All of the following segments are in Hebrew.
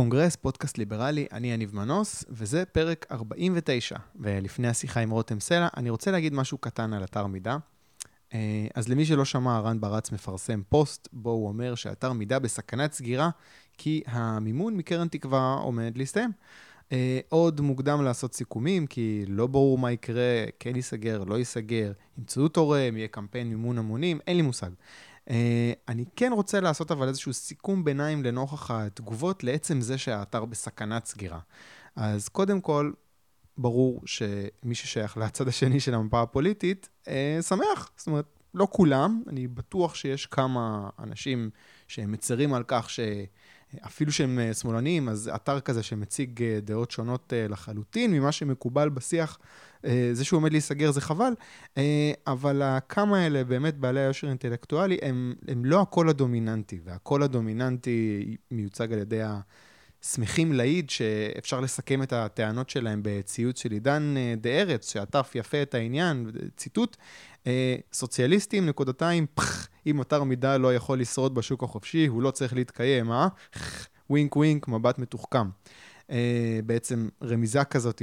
הקונגרס, פודקאסט ליברלי, אני יניב מנוס, וזה פרק 49. ולפני השיחה עם רותם סלע, אני רוצה להגיד משהו קטן על אתר מידה. אה, אז למי שלא שמע, רן ברץ מפרסם פוסט, בו הוא אומר שאתר מידה בסכנת סגירה, כי המימון מקרן תקווה עומד להסתיים. אה, עוד מוקדם לעשות סיכומים, כי לא ברור מה יקרה, כן ייסגר, לא ייסגר, ימצאו תורם, יהיה קמפיין מימון המונים, אין לי מושג. Uh, אני כן רוצה לעשות אבל איזשהו סיכום ביניים לנוכח התגובות לעצם זה שהאתר בסכנת סגירה. אז קודם כל, ברור שמי ששייך לצד השני של המפה הפוליטית, uh, שמח. זאת אומרת, לא כולם, אני בטוח שיש כמה אנשים שהם מצרים על כך ש... אפילו שהם אה, שמאלנים, אז אתר כזה שמציג דעות שונות לחלוטין ממה שמקובל בשיח, זה שהוא עומד להיסגר זה חבל, אבל הכמה האלה באמת בעלי היושר אינטלקטואלי הם, הם לא הקול הדומיננטי, והקול הדומיננטי מיוצג על ידי השמחים להעיד שאפשר לסכם את הטענות שלהם בציוץ של עידן דה ארץ, שעטף יפה את העניין, ציטוט, סוציאליסטים, נקודתיים, פח. אם אתר מידה לא יכול לשרוד בשוק החופשי, הוא לא צריך להתקיים, אה? wink wink, מבט מתוחכם. אה, בעצם רמיזה כזאת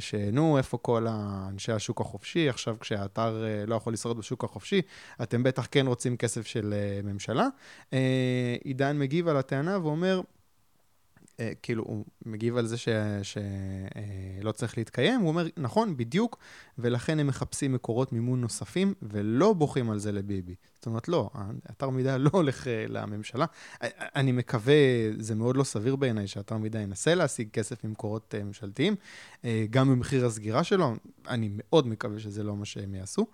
שנו, איפה כל אנשי השוק החופשי, עכשיו כשהאתר uh, לא יכול לשרוד בשוק החופשי, אתם בטח כן רוצים כסף של uh, ממשלה. עידן מגיב על הטענה ואומר, אה, כאילו, הוא מגיב על זה שלא אה, צריך להתקיים, הוא אומר, נכון, בדיוק, ולכן הם מחפשים מקורות מימון נוספים, ולא בוכים על זה לביבי. זאת אומרת, לא, אתר מידע לא הולך אה, לממשלה. אני מקווה, זה מאוד לא סביר בעיניי שאתר מידע ינסה להשיג כסף ממקורות ממשלתיים, גם במחיר הסגירה שלו, אני מאוד מקווה שזה לא מה שהם יעשו.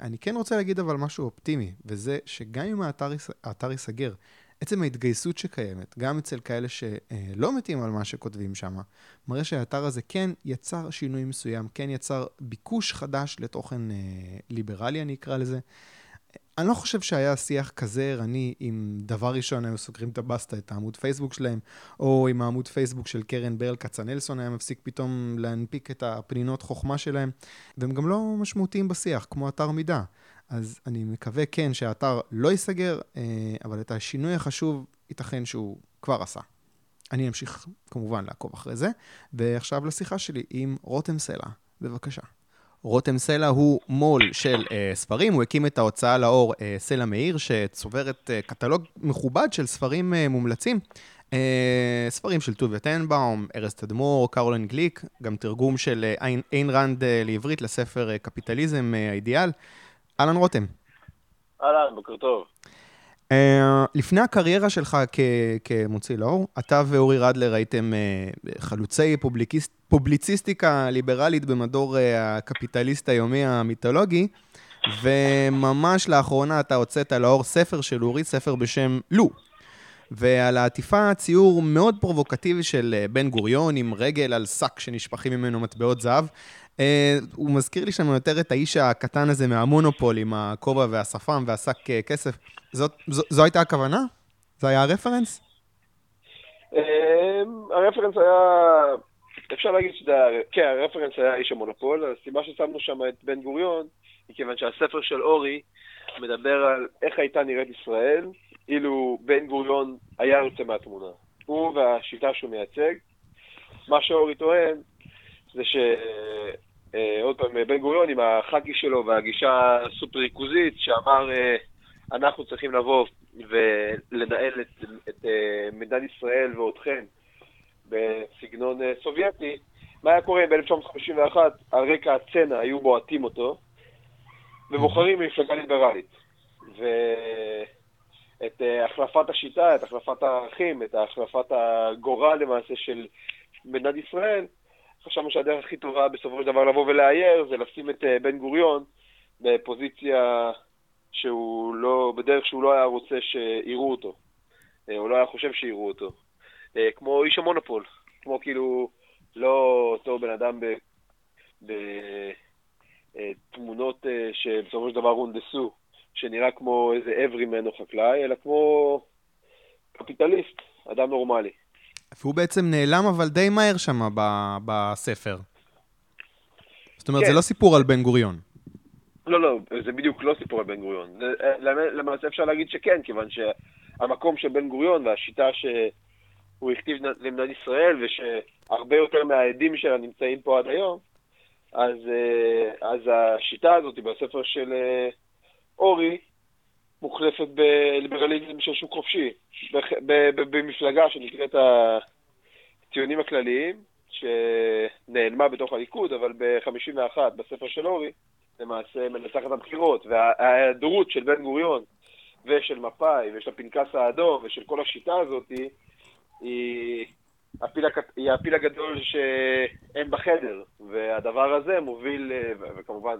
אני כן רוצה להגיד אבל משהו אופטימי, וזה שגם אם האתר ייסגר, עצם ההתגייסות שקיימת, גם אצל כאלה שלא מתים על מה שכותבים שם, מראה שהאתר הזה כן יצר שינוי מסוים, כן יצר ביקוש חדש לתוכן אה, ליברלי, אני אקרא לזה. אני לא חושב שהיה שיח כזה ערני אם דבר ראשון היו סוגרים את הבסטה, את העמוד פייסבוק שלהם, או אם העמוד פייסבוק של קרן ברל כצנלסון היה מפסיק פתאום להנפיק את הפנינות חוכמה שלהם, והם גם לא משמעותיים בשיח, כמו אתר מידע. אז אני מקווה כן שהאתר לא ייסגר, אה, אבל את השינוי החשוב ייתכן שהוא כבר עשה. אני אמשיך כמובן לעקוב אחרי זה, ועכשיו לשיחה שלי עם רותם סלע, בבקשה. רותם סלע הוא מו"ל של אה, ספרים, הוא הקים את ההוצאה לאור אה, סלע מאיר, שצוברת אה, קטלוג מכובד של ספרים אה, מומלצים. אה, ספרים של טוביה טנבאום, ארז תדמור, קרולין גליק, גם תרגום של אה, איין רנד אה, לעברית לספר אה, קפיטליזם אה, האידיאל. אהלן רותם. אהלן, בוקר טוב. אה, לפני הקריירה שלך כ- כמוציא לאור, אתה ואורי רדלר הייתם אה, חלוצי פובליקיסט, פובליציסטיקה ליברלית במדור אה, הקפיטליסט היומי המיתולוגי, וממש לאחרונה אתה הוצאת לאור ספר של אורי, ספר בשם לו. ועל העטיפה ציור מאוד פרובוקטיבי של בן גוריון עם רגל על שק שנשפכים ממנו מטבעות זהב. Uh, הוא מזכיר לי שם יותר את האיש הקטן הזה מהמונופול עם הכובע והשפם והשק uh, כסף. זאת, זו, זו הייתה הכוונה? זה היה הרפרנס? Uh, הרפרנס היה, אפשר להגיד שזה היה, כן, הרפרנס היה איש המונופול. הסיבה ששמנו שם את בן גוריון, היא כיוון שהספר של אורי מדבר על איך הייתה נראית ישראל, אילו בן גוריון היה יוצא מהתמונה. הוא והשיטה שהוא מייצג. מה שאורי טוען, זה ש... אה, עוד פעם, בן גוריון עם החאקי שלו והגישה הסופר ריכוזית, שאמר, אה, אנחנו צריכים לבוא ולנהל את, את אה, מדינת ישראל ואותכם בסגנון סובייטי, מה היה קורה ב-1951? על רקע הצנע היו בועטים אותו, ובוחרים מפלגה ליברלית. ואת החלפת השיטה, את החלפת הערכים, את החלפת הגורל למעשה של מדינת ישראל, חשבנו שהדרך הכי טובה בסופו של דבר לבוא ולאייר זה לשים את אה, בן גוריון בפוזיציה שהוא לא, בדרך שהוא לא היה רוצה שיראו אותו. אה, הוא לא היה חושב שיראו אותו. אה, כמו איש המונופול. כמו כאילו, לא אותו בן אדם בתמונות שבסופו של דבר הונדסו, שנראה כמו איזה עברי ממנו חקלאי, אלא כמו קפיטליסט, אדם נורמלי. והוא בעצם נעלם אבל די מהר שם בספר. זאת אומרת, כן. זה לא סיפור על בן גוריון. לא, לא, זה בדיוק לא סיפור על בן גוריון. למעשה אפשר להגיד שכן, כיוון שהמקום של בן גוריון והשיטה ש... הוא הכתיב למדינת ישראל, ושהרבה יותר מהעדים שלה נמצאים פה עד היום, אז, אז השיטה הזאת בספר של אורי מוחלפת בליברליזם של שוק חופשי, במפלגה שנקראת הציונים הכלליים, שנעלמה בתוך הליכוד, אבל ב-51, בספר של אורי, למעשה מנצחת הבחירות, וההיעדרות של בן גוריון ושל מפא"י ושל הפנקס האדום ושל כל השיטה הזאת היא הפיל, הגדול שאין בחדר, והדבר הזה מוביל, וכמובן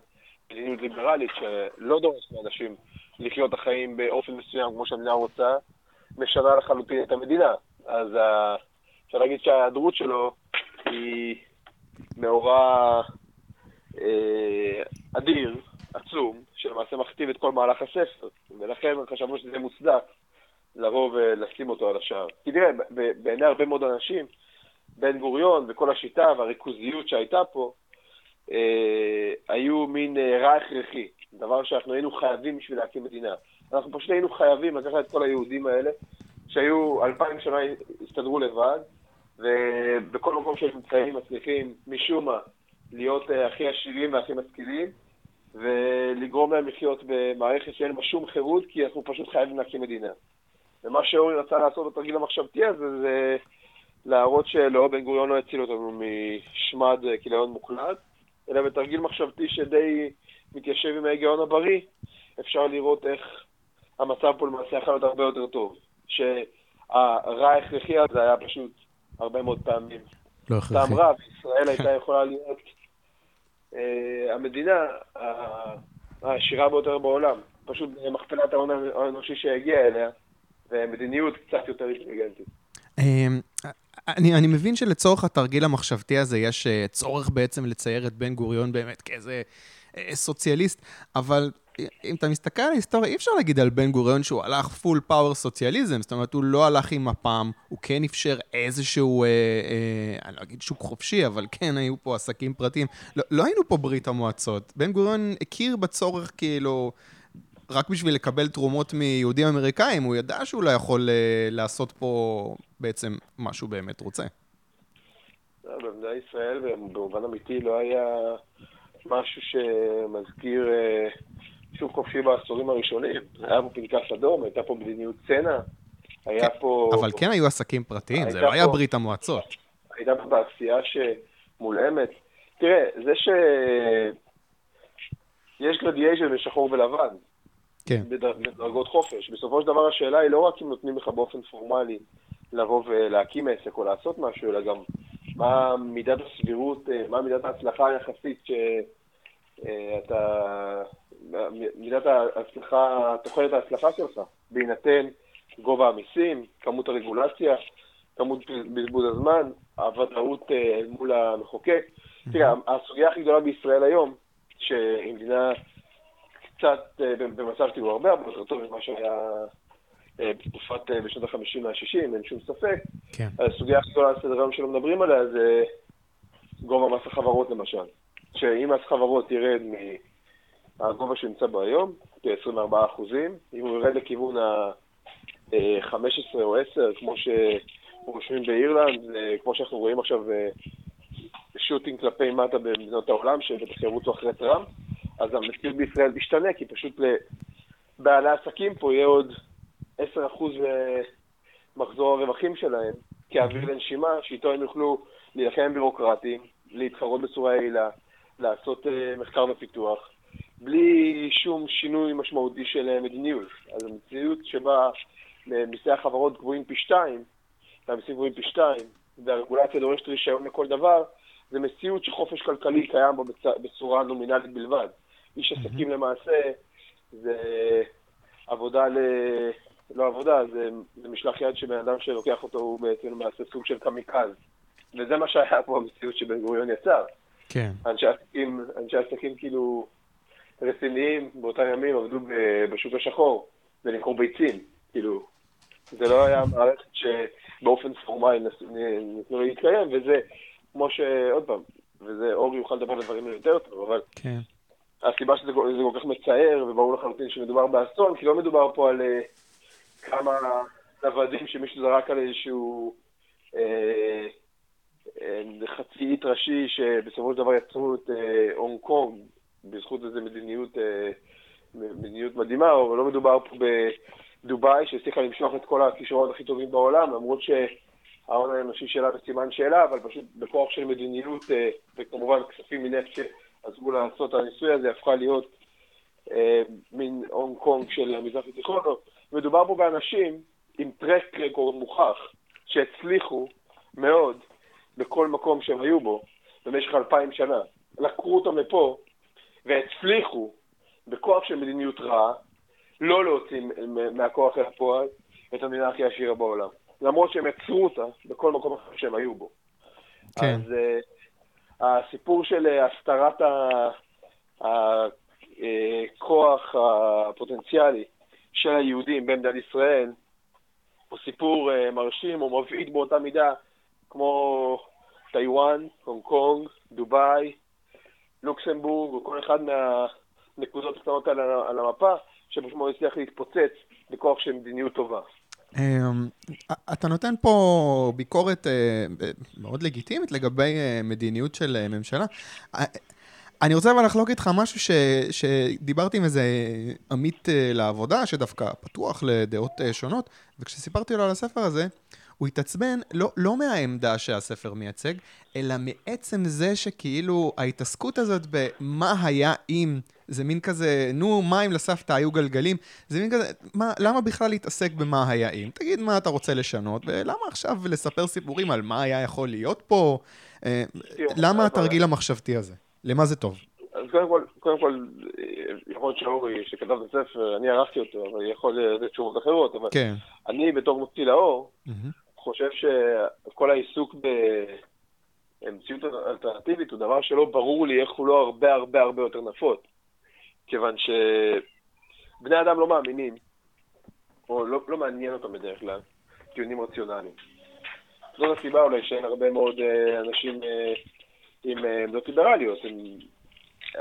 מדיניות ליברלית שלא דורשת מאנשים לחיות את החיים באופן מסוים כמו שהמדינה רוצה, משנה לחלוטין את המדינה. אז אפשר להגיד שההיעדרות שלו היא מאורע אה, אדיר, עצום, שלמעשה מכתיב את כל מהלך הספר, ולכן חשבנו שזה מוצדק לבוא ולשים אותו על השער. כי תראה, בעיני הרבה מאוד אנשים, בן גוריון וכל השיטה והריכוזיות שהייתה פה, אה, היו מין אה, רע הכרחי, דבר שאנחנו היינו חייבים בשביל להקים מדינה. אנחנו פשוט היינו חייבים לקחת את כל היהודים האלה, שהיו אלפיים שנה הסתדרו לבד, ובכל מקום שהם נמצאים מצליחים משום מה להיות אה, הכי עשירים והכי משכילים, ולגרום להם לחיות במערכת שאין בה שום חירות, כי אנחנו פשוט חייבים להקים מדינה. ומה שאורי רצה לעשות בתרגיל המחשבתי הזה, זה להראות שלא, בן גוריון לא הציל אותנו משמד אה, כיליון מוחלט, אלא בתרגיל מחשבתי שדי מתיישב עם ההיגיון הבריא, אפשר לראות איך המצב פה למעשה יכול להיות הרבה יותר טוב. שהרע ההכרחי הזה היה פשוט הרבה מאוד פעמים. לא הכרחי. טעם רב, ישראל הייתה יכולה להיות אה, המדינה העשירה ביותר בעולם. פשוט מכפלת ההון האנושי שהגיע אליה, ומדיניות קצת יותר אינטליגנטית. אמ, אני, אני מבין שלצורך התרגיל המחשבתי הזה יש אה, צורך בעצם לצייר את בן גוריון באמת כאיזה סוציאליסט, אבל אם אתה מסתכל על ההיסטוריה, אי אפשר להגיד על בן גוריון שהוא הלך פול פאוור סוציאליזם, זאת אומרת, הוא לא הלך עם מפ"ם, הוא כן אפשר איזשהו, אה, אה, אני לא אגיד שוק חופשי, אבל כן היו פה עסקים פרטיים. לא, לא היינו פה ברית המועצות. בן גוריון הכיר בצורך כאילו... רק בשביל לקבל תרומות מיהודים אמריקאים, הוא ידע שהוא לא יכול uh, לעשות פה בעצם מה שהוא באמת רוצה. לא, במדינת ישראל, במובן אמיתי, לא היה משהו שמזכיר uh, שוק חופשי בעשורים הראשונים. היה פה פנקס אדום, הייתה פה מדיניות צנע, היה כן, פה... אבל כן היו עסקים פרטיים, זה לא פה... היה ברית המועצות. הייתה פה תעשייה שמולאמת. תראה, זה ש... יש גרדיישן בשחור ולבן. כן. בדרגות חופש. בסופו של דבר השאלה היא לא רק אם נותנים לך באופן פורמלי לבוא ולהקים עסק או לעשות משהו, אלא גם מה מידת הסבירות, אה, מה מידת ההצלחה היחסית שאתה... אה, מידת ההצלחה, תוחלת ההצלחה שלך, בהינתן גובה המיסים, כמות הרגולציה, כמות בזבוז הזמן, הוודאות אה, מול המחוקק. תראה, הסוגיה הכי גדולה בישראל היום, שהיא מדינה קצת במצב כאילו הרבה הרבה יותר טוב ממה שהיה בתקופת, אה, בשנות ה-50 וה-60, אין שום ספק. כן. הסוגיה הכי גדולה על סדר היום שלא מדברים עליה זה גובה מס החברות למשל. שאם מס חברות ירד מהגובה שנמצא בו היום, כ-24 אחוזים, אם הוא ירד לכיוון ה-15 או 10, כמו שרושמים באירלנד, כמו שאנחנו רואים עכשיו שוטינג כלפי מטה במדינות העולם, שבטח ירוצו אחרי טראמפ, אז המציאות בישראל תשתנה, כי פשוט לבעלי העסקים פה יהיה עוד 10% מחזור הרווחים שלהם, כאוויר אוקיי. לנשימה, שאיתו הם יוכלו להילחם בירוקרטים, להתחרות בצורה יעילה, לעשות uh, מחקר ופיתוח, בלי שום שינוי משמעותי של uh, מדיניות. אז המציאות שבה uh, מיסי החברות גבוהים פי שתיים, והמיסים גבוהים פי שתיים, והרגולציה דורשת רישיון לכל דבר, זה מציאות שחופש כלכלי קיים בה בצורה נומינלית בלבד. איש עסקים למעשה זה עבודה ל... לא עבודה, זה, זה משלח יד שבן אדם שלוקח אותו הוא בעצם למעשה סוג של קמיקז. וזה מה שהיה פה במציאות שבן גוריון יצר. כן. אנשי עסקים, אנשי עסקים כאילו רציניים באותם ימים עבדו בשוק השחור, ולמכור ביצים, כאילו. זה לא היה מערכת שבאופן פורמלי נתנו להתקיים, וזה כמו שעוד פעם, וזה אורי יוכל לדבר על דברים יותר טוב, אבל כן. הסיבה שזה כל כך מצער, וברור לחלוטין שמדובר באסון, כי לא מדובר פה על uh, כמה נוודים שמישהו זרק על איזשהו חצי אית ראשי שבסופו של דבר יצרו את הונג קונג בזכות איזו מדיניות, מדיניות מדהימה, אבל לא מדובר פה בדובאי שהצליחה למשוך את כל הכישרונות הכי טובים בעולם, למרות שההון האנושי שלה בסימן שאלה, אבל פשוט בכוח של מדיניות וכמובן כספים מנפט שעזרו לעשות את הניסוי הזה, הפכה להיות מין הונג קונג של המזרח התיכון. מדובר פה באנשים עם טרק רקורד מוכח, שהצליחו מאוד בכל מקום שהם היו בו במשך אלפיים שנה. לקחו אותם לפה והצליחו בכוח של מדיניות רעה לא להוציא מהכוח אל הפועל את המדינה הכי עשירה בעולם. למרות שהם יצרו אותה בכל מקום אחר שהם היו בו. כן. אז uh, הסיפור של uh, הסתרת הכוח הפוטנציאלי של היהודים במדינת ישראל הוא סיפור uh, מרשים או מבעיד באותה מידה כמו טיוואן, הונג קונג, דובאי, לוקסמבורג, או כל אחד מהנקודות הקטנות על, על המפה, שפשוט מאוד הצליח להתפוצץ בכוח של מדיניות טובה. אמ, אתה נותן פה ביקורת אה, מאוד לגיטימית לגבי אה, מדיניות של ממשלה. אני רוצה אבל לחלוק איתך משהו ש, שדיברתי עם איזה עמית לעבודה, שדווקא פתוח לדעות שונות, וכשסיפרתי לו על הספר הזה, הוא התעצבן לא, לא מהעמדה שהספר מייצג, אלא מעצם זה שכאילו ההתעסקות הזאת במה היה אם, זה מין כזה, נו, מים לסבתא היו גלגלים, זה מין כזה, מה, למה בכלל להתעסק במה היה אם? תגיד מה אתה רוצה לשנות, ולמה עכשיו לספר סיפורים על מה היה יכול להיות פה? אה, למה התרגיל המחשבתי הזה? למה זה טוב? אז קודם כל, קודם כל, יכול להיות שאורי, שכתב את הספר, אני ערכתי אותו, אבל יכול לתת תשובות אחרות, אבל כן. אני בתור מוציא לאור, mm-hmm. חושב שכל העיסוק במציאות אלטרנטיבית הוא דבר שלא ברור לי איך הוא לא הרבה הרבה הרבה יותר נפוץ. כיוון שבני אדם לא מאמינים, או לא, לא מעניין אותם בדרך כלל, טיעונים רציונליים. זאת הסיבה אולי שאין הרבה מאוד אה, אנשים אה, עם אה, עמדות ליברליות. הם,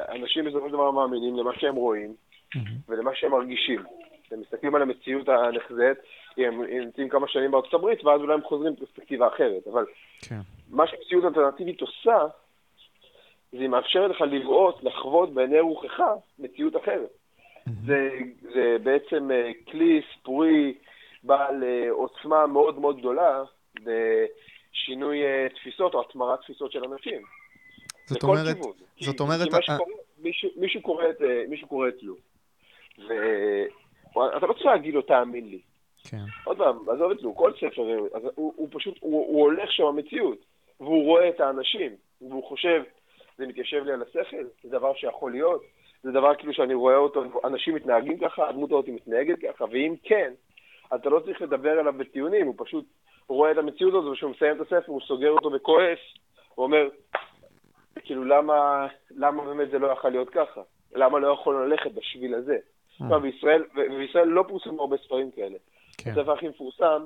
אנשים בסופו של דבר מאמינים למה שהם רואים. ולמה שהם מרגישים. הם מסתכלים על המציאות הנחזית, הם נמצאים כמה שנים בארצות הברית, ואז אולי הם חוזרים בפרספקטיבה אחרת. אבל כן. מה שמציאות אלטרנטיבית עושה, זה היא מאפשרת לך לראות, לחוות בעיני רוחך מציאות אחרת. זה, זה בעצם אה, כלי סיפורי בעל אה, עוצמה מאוד מאוד גדולה בשינוי תפיסות או התמרת תפיסות של אנשים. זאת אומרת, כיוון. זאת אומרת... מישהו, מישהו, קורא את, מישהו קורא את לו. אתה לא צריך להגיד לו, תאמין לי. כן. עוד פעם, עזוב את זה, כל ספר, הוא, הוא פשוט, הוא, הוא הולך שם המציאות, והוא רואה את האנשים, והוא חושב, זה מתיישב לי על השכל, זה דבר שיכול להיות, זה דבר כאילו שאני רואה אותו, אנשים מתנהגים ככה, הדמות הזאת מתנהגת ככה, ואם כן, אתה לא צריך לדבר עליו בטיעונים, הוא פשוט רואה את המציאות הזאת, וכשהוא מסיים את הספר, הוא סוגר אותו וכועס, הוא אומר, כאילו, למה, למה באמת זה לא יכול להיות ככה? למה לא יכולנו ללכת בשביל הזה? Mm. בישראל, ובישראל לא פורסמו הרבה ספרים כאלה. כן. הספר הכי מפורסם,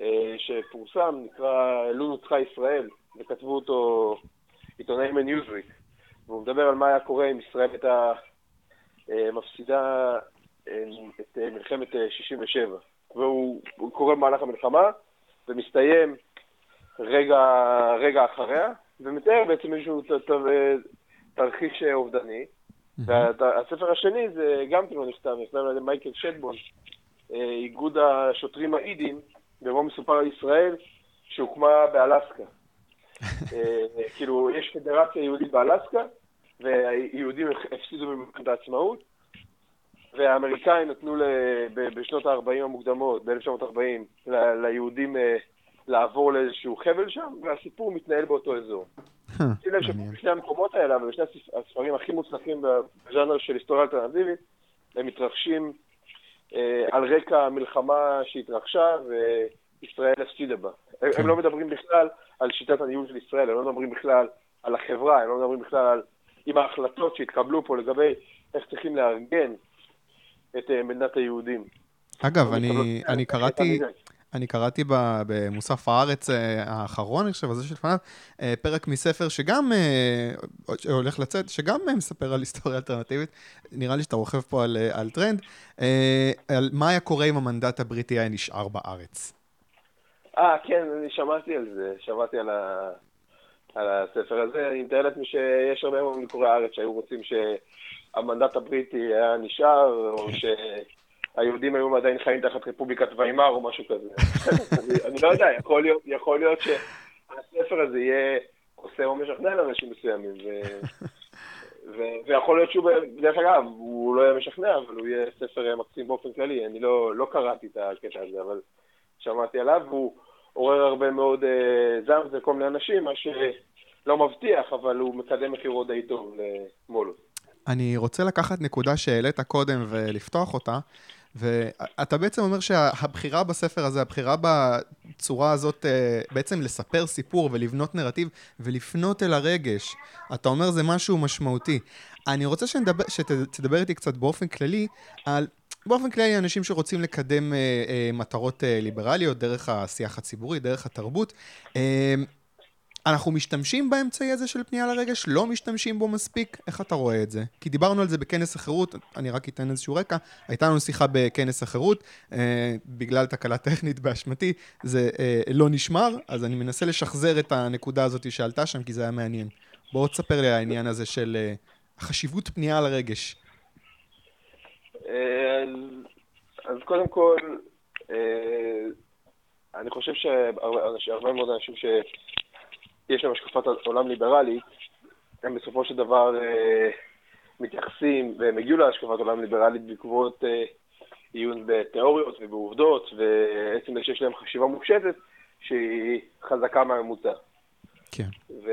אה, שפורסם, נקרא "לו נוצחה ישראל", וכתבו אותו עיתונאים מניוזוויק, והוא מדבר על מה היה קורה אם ישראל הייתה אה, מפסידה אה, את מלחמת 67. והוא קורא במהלך המלחמה, ומסתיים רגע, רגע אחריה, ומתאר בעצם איזשהו תרחיש אובדני. והספר השני זה גם כן לא נכתב, נכתב על ידי מייקל שטבון, אה, איגוד השוטרים האידים, ובו מסופר על ישראל שהוקמה באלסקה. אה, כאילו, יש פדרציה יהודית באלסקה, ויהודים הפסידו במלחמת העצמאות, והאמריקאים נתנו בשנות ה-40 המוקדמות, ב-1940, ליהודים אה, לעבור לאיזשהו חבל שם, והסיפור מתנהל באותו אזור. שים לב שבשני המקומות האלה, אבל בשני הספרים הכי מוצלחים בז'אנר של היסטוריה אלטרנטיבית, הם מתרחשים אה, על רקע המלחמה שהתרחשה וישראל הפסידה בה. הם כן. לא מדברים בכלל על שיטת הניהול של ישראל, הם לא מדברים בכלל על החברה, הם לא מדברים בכלל על עם ההחלטות שהתקבלו פה לגבי איך צריכים לארגן את אה, מדינת היהודים. אגב, אני, אני קראתי, אני קראתי במוסף הארץ אה, האחרון, אני חושב, הזה שלפניו, אה, פרק מספר שגם אה, הולך לצאת, שגם מספר על היסטוריה אלטרנטיבית. נראה לי שאתה רוכב פה על, על טרנד. על מה היה קורה אם המנדט הבריטי היה נשאר בארץ. אה, כן, אני שמעתי על זה, שמעתי על, ה... על הספר הזה. אני מתאר לעצמי שיש הרבה מאוד מקורי הארץ שהיו רוצים שהמנדט הבריטי היה נשאר, או שהיהודים היו עדיין חיים תחת רפובליקת ויימאר או משהו כזה. אני, לא יודע, יכול להיות, יכול להיות שהספר הזה יהיה עושה או משכנע לאנשים מסוימים. ו... ו- ויכול להיות שהוא, דרך אגב, הוא לא יהיה משכנע, אבל הוא יהיה ספר מקסים באופן כללי. אני לא, לא קראתי את הקטע הזה, אבל שמעתי עליו, והוא עורר הרבה מאוד אה, זעם וכל מיני אנשים, מה שלא מבטיח, אבל הוא מקדם מחירו די טוב למולו. אני רוצה לקחת נקודה שהעלית קודם ולפתוח אותה, ואתה בעצם אומר שהבחירה בספר הזה, הבחירה בצורה הזאת, אה, בעצם לספר סיפור ולבנות נרטיב ולפנות אל הרגש, אתה אומר זה משהו משמעותי. אני רוצה שנדבר, שתדבר איתי קצת באופן כללי על באופן כללי אנשים שרוצים לקדם אה, אה, מטרות אה, ליברליות דרך השיח הציבורי, דרך התרבות. אה, אנחנו משתמשים באמצעי הזה של פנייה לרגש? לא משתמשים בו מספיק? איך אתה רואה את זה? כי דיברנו על זה בכנס החירות, אני רק אתן איזשהו רקע. הייתה לנו שיחה בכנס החירות, אה, בגלל תקלה טכנית באשמתי, זה אה, לא נשמר, אז אני מנסה לשחזר את הנקודה הזאת שעלתה שם, כי זה היה מעניין. בואו תספר לי על העניין הזה של אה, חשיבות פנייה לרגש. אה, אז קודם כל, אה, אני חושב שהרבה מאוד אנשים ש... יש להם השקפת עולם ליברלית, הם בסופו של דבר אה, מתייחסים, והם הגיעו להשקפת עולם ליברלית בעקבות אה, עיון בתיאוריות ובעובדות, ועצם זה שיש להם חשיבה מופשטת שהיא חזקה מהממוצע. כן. ו...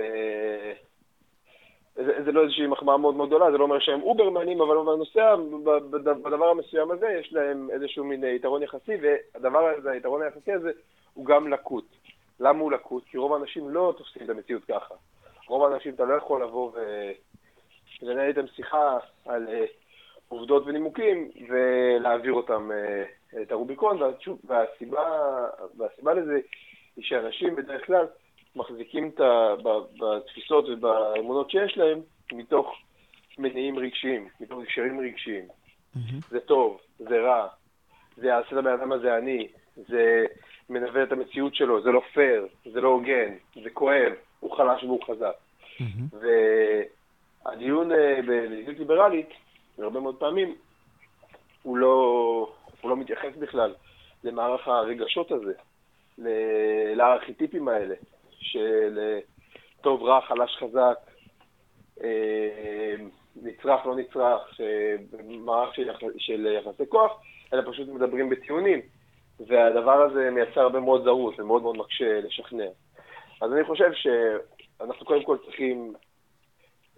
זה, זה לא איזושהי מחמאה מאוד מאוד גדולה, זה לא אומר שהם אוברמנים, אבל בנושא, בדבר המסוים הזה יש להם איזשהו מין יתרון יחסי, והדבר הזה, היתרון היחסי הזה, הוא גם לקות. למה הוא לקות? כי רוב האנשים לא תופסים את המציאות ככה. רוב האנשים, אתה לא יכול לבוא ולנהל איתם שיחה על uh, עובדות ונימוקים ולהעביר אותם uh, את הרוביקון, והסיבה, והסיבה לזה היא שאנשים בדרך כלל מחזיקים את ה, בתפיסות ובאמונות שיש להם מתוך מניעים רגשיים, מתוך הקשרים רגשיים. Mm-hmm. זה טוב, זה רע, זה יעשה לבן אדם הזה אני, זה מנווט את המציאות שלו, זה לא פייר, זה לא הוגן, זה כואב, הוא חלש והוא חזק. Mm-hmm. והדיון אה, במדיניות ליברלית, הרבה מאוד פעמים, הוא לא, הוא לא מתייחס בכלל למערך הרגשות הזה, לארכיטיפים האלה, של אה, טוב, רע, חלש, חזק, אה, נצרך, לא נצרך, מערך של, של יחסי כוח, אלא פשוט מדברים בטיעונים. והדבר הזה מייצר הרבה מאוד זרות ומאוד מאוד מקשה לשכנע. אז אני חושב שאנחנו קודם כל צריכים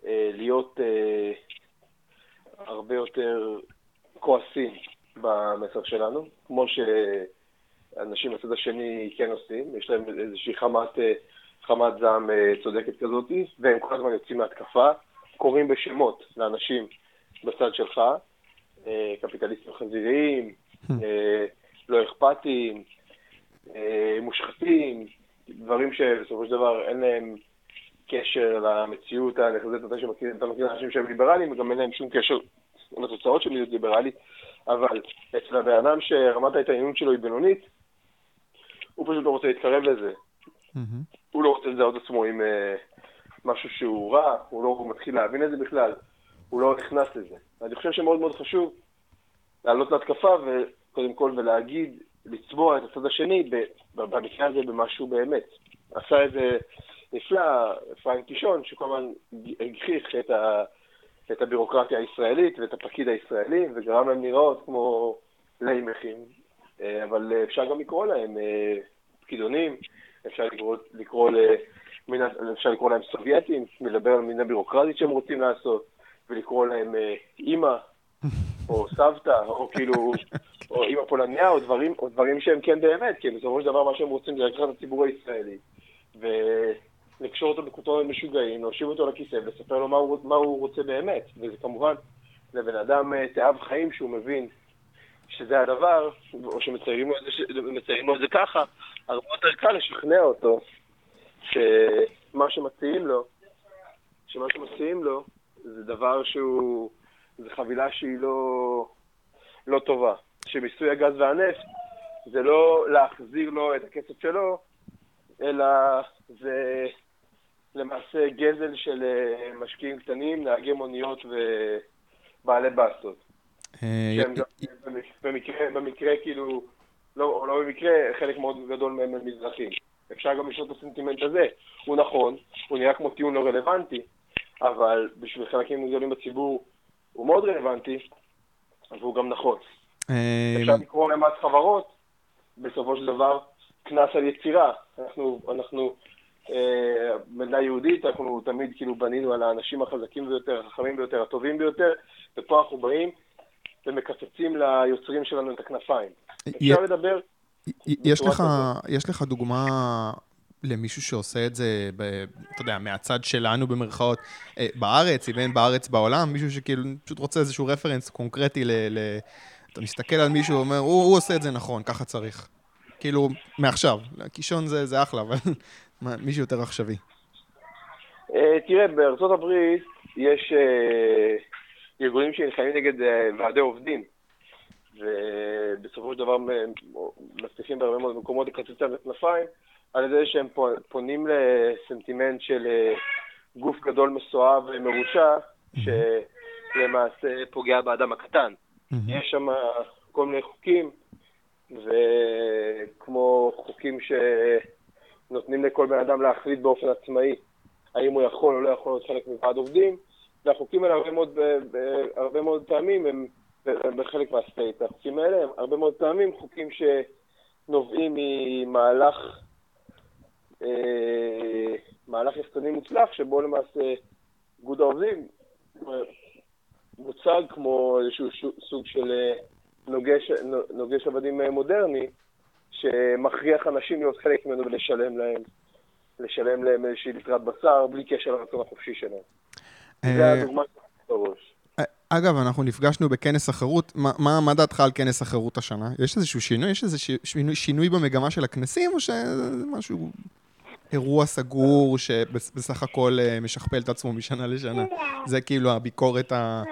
אה, להיות אה, הרבה יותר כועסים במסר שלנו, כמו שאנשים בצד השני כן עושים, יש להם איזושהי חמת, אה, חמת זעם אה, צודקת כזאת, והם כל הזמן יוצאים מהתקפה, קוראים בשמות לאנשים בצד שלך, אה, קפיטליסטים חזיריים, hmm. אה, לא אכפתיים, אה, מושחתים, דברים שבסופו של דבר אין להם קשר למציאות הנחזית, אתה שמכיר, אתה מכיר אנשים שהם ליברליים, וגם אין להם שום קשר לתוצאות של להיות ליברלית, אבל אצל הבן אדם שרמת ההתעניינות שלו היא בינונית, הוא פשוט לא רוצה להתקרב לזה. Mm-hmm. הוא לא רוצה לזהות עצמו עם uh, משהו שהוא רע, הוא לא הוא מתחיל להבין את זה בכלל, הוא לא נכנס לזה. אני חושב שמאוד מאוד חשוב לעלות להתקפה קודם כל, ולהגיד, לצבוע את הצד השני, במקרה הזה במשהו באמת. עשה את זה נפלא, פרנק קישון, שכל הזמן הגחיך את, ה, את הבירוקרטיה הישראלית ואת הפקיד הישראלי, וגרם להם לראות כמו לימכים. אה, אבל אפשר גם לקרוא להם אה, פקידונים, אפשר לקרוא, לקרוא, למין, אפשר לקרוא להם סובייטים, לדבר על מין הבירוקרטית שהם רוצים לעשות, ולקרוא להם אה, אימא, או סבתא, או כאילו, או אימא פולניה, או דברים, או דברים שהם כן באמת, כי בסופו של דבר מה שהם רוצים זה לקחת את הציבור הישראלי, ולקשור אותו בכותרות משוגעים, להושיב אותו לכיסא ולספר לו מה הוא, מה הוא רוצה באמת, וזה כמובן לבן אדם אה, תאב חיים שהוא מבין שזה הדבר, או שמציירים לו את זה ככה, הרבה יותר קל לשכנע אותו שמה שמציעים לו, שמה שמציעים לו זה דבר שהוא... זו חבילה שהיא לא, לא טובה. שמיסוי הגז והנפט זה לא להחזיר לו את הכסף שלו, אלא זה למעשה גזל של אה, משקיעים קטנים, נהגי מוניות ובעלי בסטות. אה, שהם גם במקרה, במקרה כאילו, לא, לא במקרה, חלק מאוד גדול מהם הם מזרחים. אפשר גם לשאול את הסנטימנט הזה. הוא נכון, הוא נראה כמו טיעון לא רלוונטי, אבל בשביל חלקים גדולים בציבור הוא מאוד רלוונטי, והוא גם נכון. אפשר לקרוא למס חברות, בסופו של דבר, קנס על יצירה. אנחנו, אנחנו אה, מדינה יהודית, אנחנו תמיד כאילו בנינו על האנשים החזקים ביותר, החכמים ביותר, הטובים ביותר, ופה אנחנו באים ומקצצים ליוצרים שלנו את הכנפיים. י- אפשר לדבר, יש לך, יש לך דוגמה למישהו שעושה את זה, ב, אתה יודע, מהצד שלנו במרכאות, אה, בארץ, אם אין בארץ, בעולם, מישהו שכאילו פשוט רוצה איזשהו רפרנס קונקרטי ל... ל אתה מסתכל על מישהו ואומר, הוא, הוא עושה את זה נכון, ככה צריך. כאילו, מעכשיו. קישון זה, זה אחלה, אבל מישהו יותר עכשווי. אה, תראה, בארצות הברית יש אה, ארגונים שנלחמים נגד אה, ועדי עובדים, ובסופו של דבר מצליחים בהרבה מאוד מקומות לקצץ להם את הכנפיים, על ידי שהם פו- פונים לסנטימנט של גוף גדול מסואב ומרושע, שלמעשה פוגע באדם הקטן. יש שם כל מיני חוקים, וכמו חוקים שנותנים לכל בן אדם להחליט באופן עצמאי האם הוא יכול או לא יכול להיות חלק מוועד עובדים, והחוקים האלה הרבה מאוד, הרבה מאוד פעמים הם, בחלק מהסטייט, החוקים האלה הם הרבה מאוד פעמים חוקים שנובעים ממהלך אה, מהלך יחצני מוצלח, שבו למעשה איגוד העובדים מוצג כמו איזשהו סוג של אה, נוגש, נוגש עבדים אה, מודרני, שמכריח אנשים להיות חלק ממנו ולשלם להם, לשלם להם איזושהי ליטרת בשר, בלי קשר לרצון החופשי שלהם. זה אה, הדוגמה שלי בראש. אגב, אנחנו נפגשנו בכנס החירות, מה, מה, מה דעתך על כנס החירות השנה? יש איזשהו שינוי? יש איזה שינוי, שינוי במגמה של הכנסים, או שזה משהו, אירוע סגור שבסך הכל משכפל את עצמו משנה לשנה? זה כאילו הביקורת ה-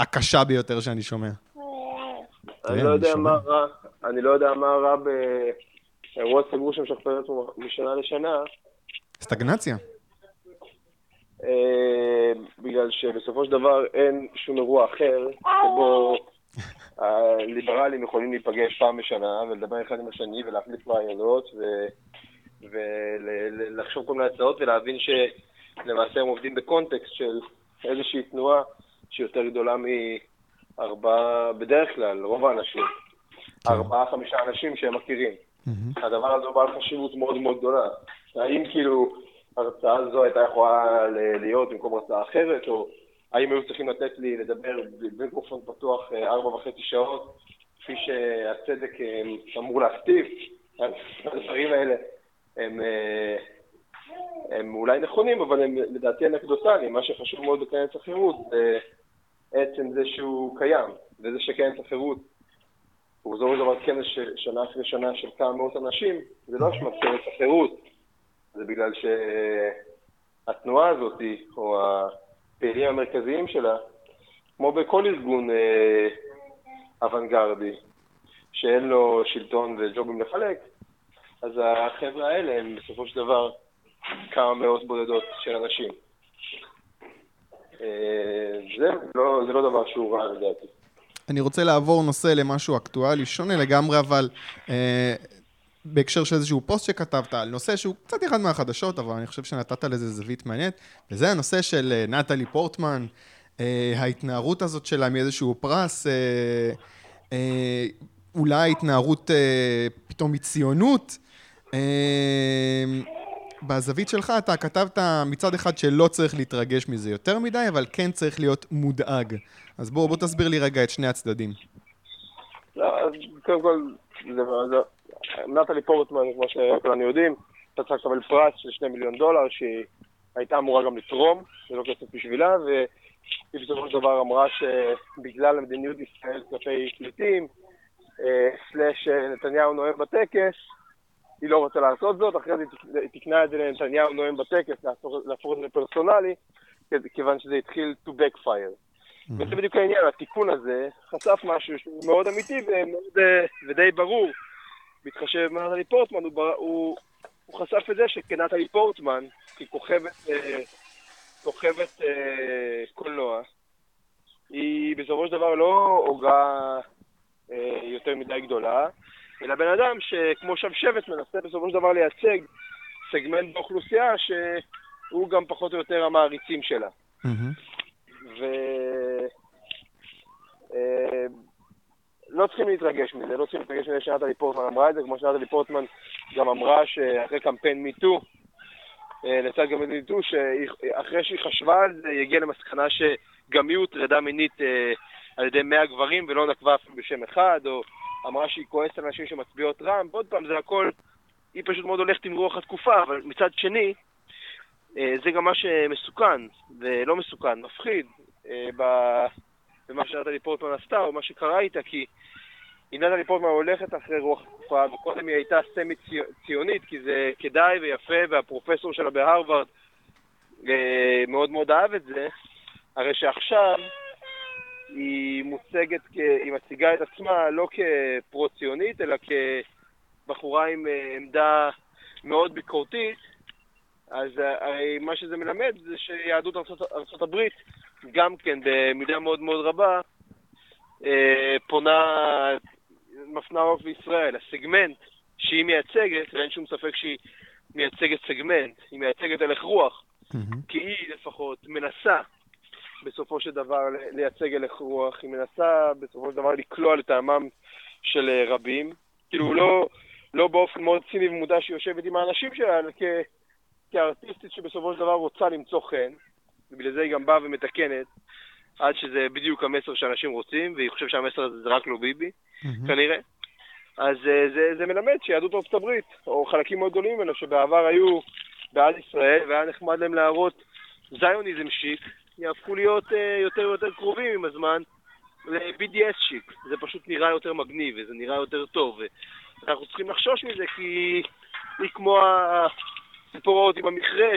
הקשה ביותר שאני שומע. אני כן, לא יודע. מה רע, אני לא יודע מה רע באירוע סגור שמשכפל את משנה לשנה, סטגנציה. אה, בגלל שבסופו של דבר אין שום אירוע אחר שבו הליברלים יכולים להיפגש פעם בשנה ולדבר אחד עם השני ולהחליף רעיונות ולחשוב כל מיני הצעות ולהבין שלמעשה הם עובדים בקונטקסט של איזושהי תנועה שהיא יותר גדולה מארבעה, בדרך כלל, רוב האנשים, ארבעה, חמישה אנשים שהם מכירים. הדבר הזה הוא בעל חשיבות מאוד מאוד גדולה. האם כאילו הרצאה הזו הייתה יכולה להיות במקום הרצאה אחרת, או האם היו צריכים לתת לי לדבר במיקרופון פתוח אה, ארבע וחצי שעות, כפי שהצדק אה, אמור להכתיב? הדברים האלה הם, אה, הם אולי נכונים, אבל הם לדעתי אנקדוטליים. מה שחשוב מאוד בכנס החירות זה עצם זה שהוא קיים, וזה שכנס החירות הוא של דבר כנס של שנה אחרי שנה של כמה מאות אנשים, זה לא אשמת כנס החירות, זה בגלל שהתנועה הזאת, או הפעילים המרכזיים שלה, כמו בכל ארגון אה, אוונגרדי, שאין לו שלטון וג'ובים לחלק, אז החבר'ה האלה הם בסופו של דבר כמה מאות בודדות של אנשים. אה, זה לא, זה לא דבר שהוא רע לדעתי. אני רוצה לעבור נושא למשהו אקטואלי, שונה לגמרי, אבל אה, בהקשר של איזשהו פוסט שכתבת על נושא שהוא קצת אחד מהחדשות, אבל אני חושב שנתת לזה זווית מעניינת, וזה הנושא של אה, נטלי פורטמן, אה, ההתנערות הזאת שלה מאיזשהו פרס, אה, אה, אולי התנערות אה, פתאום מציונות. אה, בזווית שלך אתה כתבת מצד אחד שלא צריך להתרגש מזה יותר מדי, אבל כן צריך להיות מודאג. אז בוא, בוא תסביר לי רגע את שני הצדדים. לא, אז קודם כל, זה, זה, נטלי פורטמן, כמו שכולנו יודעים, הייתה צריכה לקבל פרס של שני מיליון דולר, שהיא הייתה אמורה גם לתרום, זה לא כסף בשבילה, והיא בסופו של דבר אמרה שבגלל המדיניות ישראל כלפי פליטים, אה, סלאש אה, נתניהו נואם בטקס, היא לא רוצה לעשות זאת, אחרי זה היא תיקנה את זה לנתניהו נואם בטקס, להפוך את זה לפרסונלי, כיוון שזה התחיל to backfire. וזה בדיוק העניין, התיקון הזה חשף משהו שהוא מאוד אמיתי ומאוד, אה, ודי ברור. בהתחשב בנטלי פורטמן, הוא, הוא הוא חשף את זה שכנטלי פורטמן, ככוכבת אה, כוכבת אה, קולנוע, היא בסופו של דבר לא עוגה אה, יותר מדי גדולה, אלא בן אדם שכמו שבשבת מנסה בסופו של דבר לייצג סגמנט באוכלוסייה שהוא גם פחות או יותר המעריצים שלה. ו... אה, לא צריכים להתרגש מזה, לא צריכים להתרגש מזה שנתלי פורטמן אמרה את זה, כמו שנתלי פורטמן גם אמרה שאחרי קמפיין מיטו, אה, לצד קמפיין מיטו, שאחרי שהיא חשבה על זה, היא הגיעה למסקנה שגם היא הוטרדה מינית אה, על ידי 100 גברים ולא נקבה אפילו בשם אחד, או אמרה שהיא כועסת על אנשים שמצביעות רע"מ, ועוד פעם, זה הכל, היא פשוט מאוד הולכת עם רוח התקופה, אבל מצד שני, זה גם מה שמסוכן, ולא מסוכן, מפחיד, במה שנתלי פורטמן עשתה, או מה שקרה איתה, כי אם נתלי פורטמן הולכת אחרי רוח התקופה, וקודם היא הייתה סמי ציונית, כי זה כדאי ויפה, והפרופסור שלה בהרווארד אה, מאוד מאוד אהב את זה, הרי שעכשיו היא מוצגת, היא מציגה את עצמה לא כפרו-ציונית, אלא כבחורה עם אה, עמדה מאוד ביקורתית, אז אה, הרי מה שזה מלמד זה שיהדות ארה"ב גם כן במידה מאוד מאוד רבה פונה מפנה אוף בישראל. הסגמנט שהיא מייצגת, ואין שום ספק שהיא מייצגת סגמנט, היא מייצגת הלך רוח, mm-hmm. כי היא לפחות מנסה בסופו של דבר לייצג הלך רוח, היא מנסה בסופו של דבר לקלוע לטעמם של אה, רבים, כאילו לא, לא באופן מאוד ציני ומודע שהיא יושבת עם האנשים שלה, אלא כ... כארטיסטית שבסופו של דבר רוצה למצוא חן, ובגלל זה היא גם באה ומתקנת עד שזה בדיוק המסר שאנשים רוצים, והיא חושבת שהמסר הזה זה רק לא ביבי, mm-hmm. כנראה. אז uh, זה, זה מלמד שיהדות ארצות הברית, או חלקים מאוד גדולים ממנו, שבעבר היו בעד ישראל, והיה נחמד להם להראות זיוניזם שיק, יהפכו להיות uh, יותר ויותר קרובים עם הזמן ל-BDS שיק. זה פשוט נראה יותר מגניב, וזה נראה יותר טוב. ואנחנו צריכים לחשוש מזה, כי היא כמו הסיפורות עם המכרה,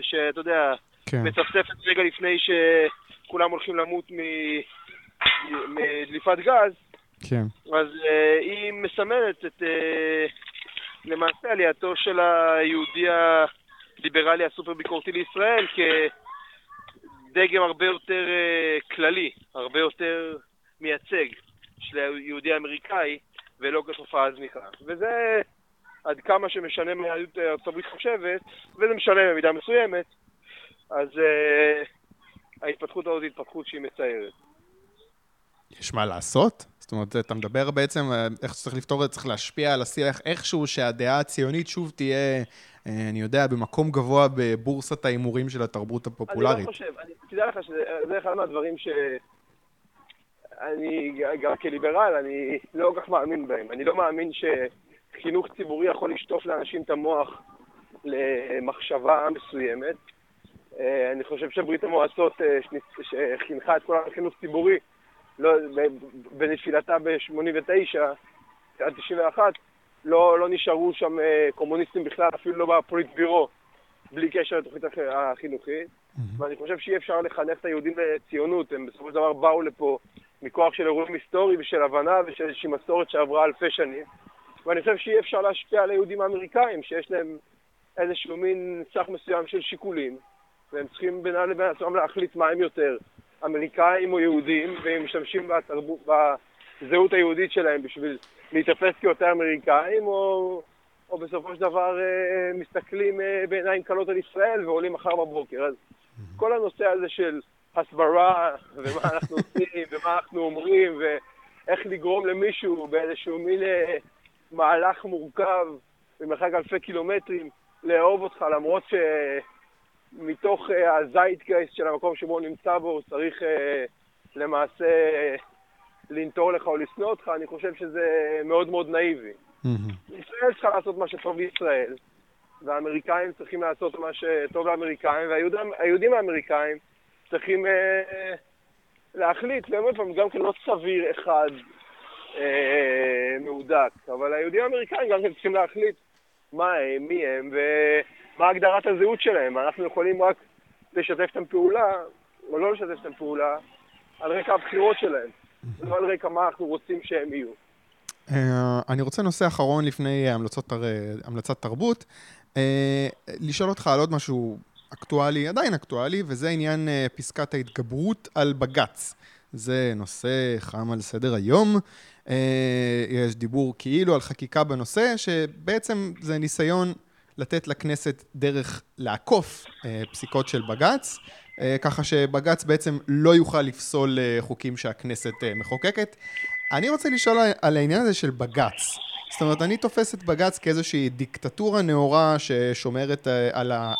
שאתה יודע, כן. מצפצפת רגע לפני ש... כולם הולכים למות מדליפת גז, כן. אז uh, היא מסמלת את, uh, למעשה עלייתו של היהודי הליברלי הסופר ביקורתי לישראל כדגם הרבה יותר uh, כללי, הרבה יותר מייצג של היהודי האמריקאי, ולא כתופעה זניחה. וזה עד כמה שמשנה מה יהדות ארצות הברית חושבת, וזה משנה במידה מסוימת, אז uh, ההתפתחות הזאת היא התפתחות שהיא מצערת. יש מה לעשות? זאת אומרת, אתה מדבר בעצם אה, איך צריך לפתור את זה, צריך להשפיע על השיח איכשהו, שהדעה הציונית שוב תהיה, אה, אני יודע, במקום גבוה בבורסת ההימורים של התרבות הפופולרית. אני לא חושב, אני, תדע לך שזה אחד מהדברים ש... אני, גם כליברל, אני לא כל כך מאמין בהם. אני לא מאמין שחינוך ציבורי יכול לשטוף לאנשים את המוח למחשבה מסוימת. אה, אני חושב שברית המועצות שחינכה את כל החינוך ציבורי לא, בנפילתה ב-89 עד 91, לא, לא נשארו שם אה, קומוניסטים בכלל, אפילו לא בפוליט בירו, בלי קשר לתוכנית החינוכית. Mm-hmm. ואני חושב שאי אפשר לחנך את היהודים לציונות, הם בסופו של דבר באו לפה מכוח של אירועים היסטוריים ושל הבנה ושל איזושהי מסורת שעברה אלפי שנים. ואני חושב שאי אפשר להשפיע על היהודים האמריקאים, שיש להם איזשהו מין סך מסוים של שיקולים. והם צריכים בינם לבין עצמם להחליט מה הם יותר, אמריקאים או יהודים, והם משתמשים בתרבות, בזהות היהודית שלהם בשביל להיתפס כיותר אמריקאים, או, או בסופו של דבר אה, מסתכלים אה, בעיניים קלות על ישראל ועולים מחר בבוקר. אז כל הנושא הזה של הסברה, ומה אנחנו עושים, ומה אנחנו אומרים, ואיך לגרום למישהו באיזשהו מין אה, מהלך מורכב במרחק אלפי קילומטרים לאהוב אותך, למרות ש... מתוך uh, הזייטגייסט של המקום שבו הוא נמצא בו, הוא צריך uh, למעשה uh, לנטור לך או לשנוא אותך, אני חושב שזה מאוד מאוד נאיבי. Mm-hmm. ישראל צריכה לעשות מה שטוב לישראל, והאמריקאים צריכים לעשות מה שטוב לאמריקאים, והיהודים האמריקאים צריכים uh, להחליט, באמת, גם כן לא סביר אחד uh, מהודק, אבל היהודים האמריקאים גם כן צריכים להחליט מה הם, מי הם, ו... מה הגדרת הזהות שלהם. אנחנו יכולים רק לשתף איתם פעולה, או לא לשתף איתם פעולה, על רקע הבחירות שלהם, לא על רקע מה אנחנו רוצים שהם יהיו. אני רוצה נושא אחרון לפני המלצת תרבות. לשאול אותך על עוד משהו אקטואלי, עדיין אקטואלי, וזה עניין פסקת ההתגברות על בג"ץ. זה נושא חם על סדר היום. יש דיבור כאילו על חקיקה בנושא, שבעצם זה ניסיון לתת לכנסת דרך לעקוף פסיקות של בג"ץ. ככה שבג"ץ בעצם לא יוכל לפסול חוקים שהכנסת מחוקקת. אני רוצה לשאול על העניין הזה של בג"ץ. זאת אומרת, אני תופס את בג"ץ כאיזושהי דיקטטורה נאורה ששומרת על, ה...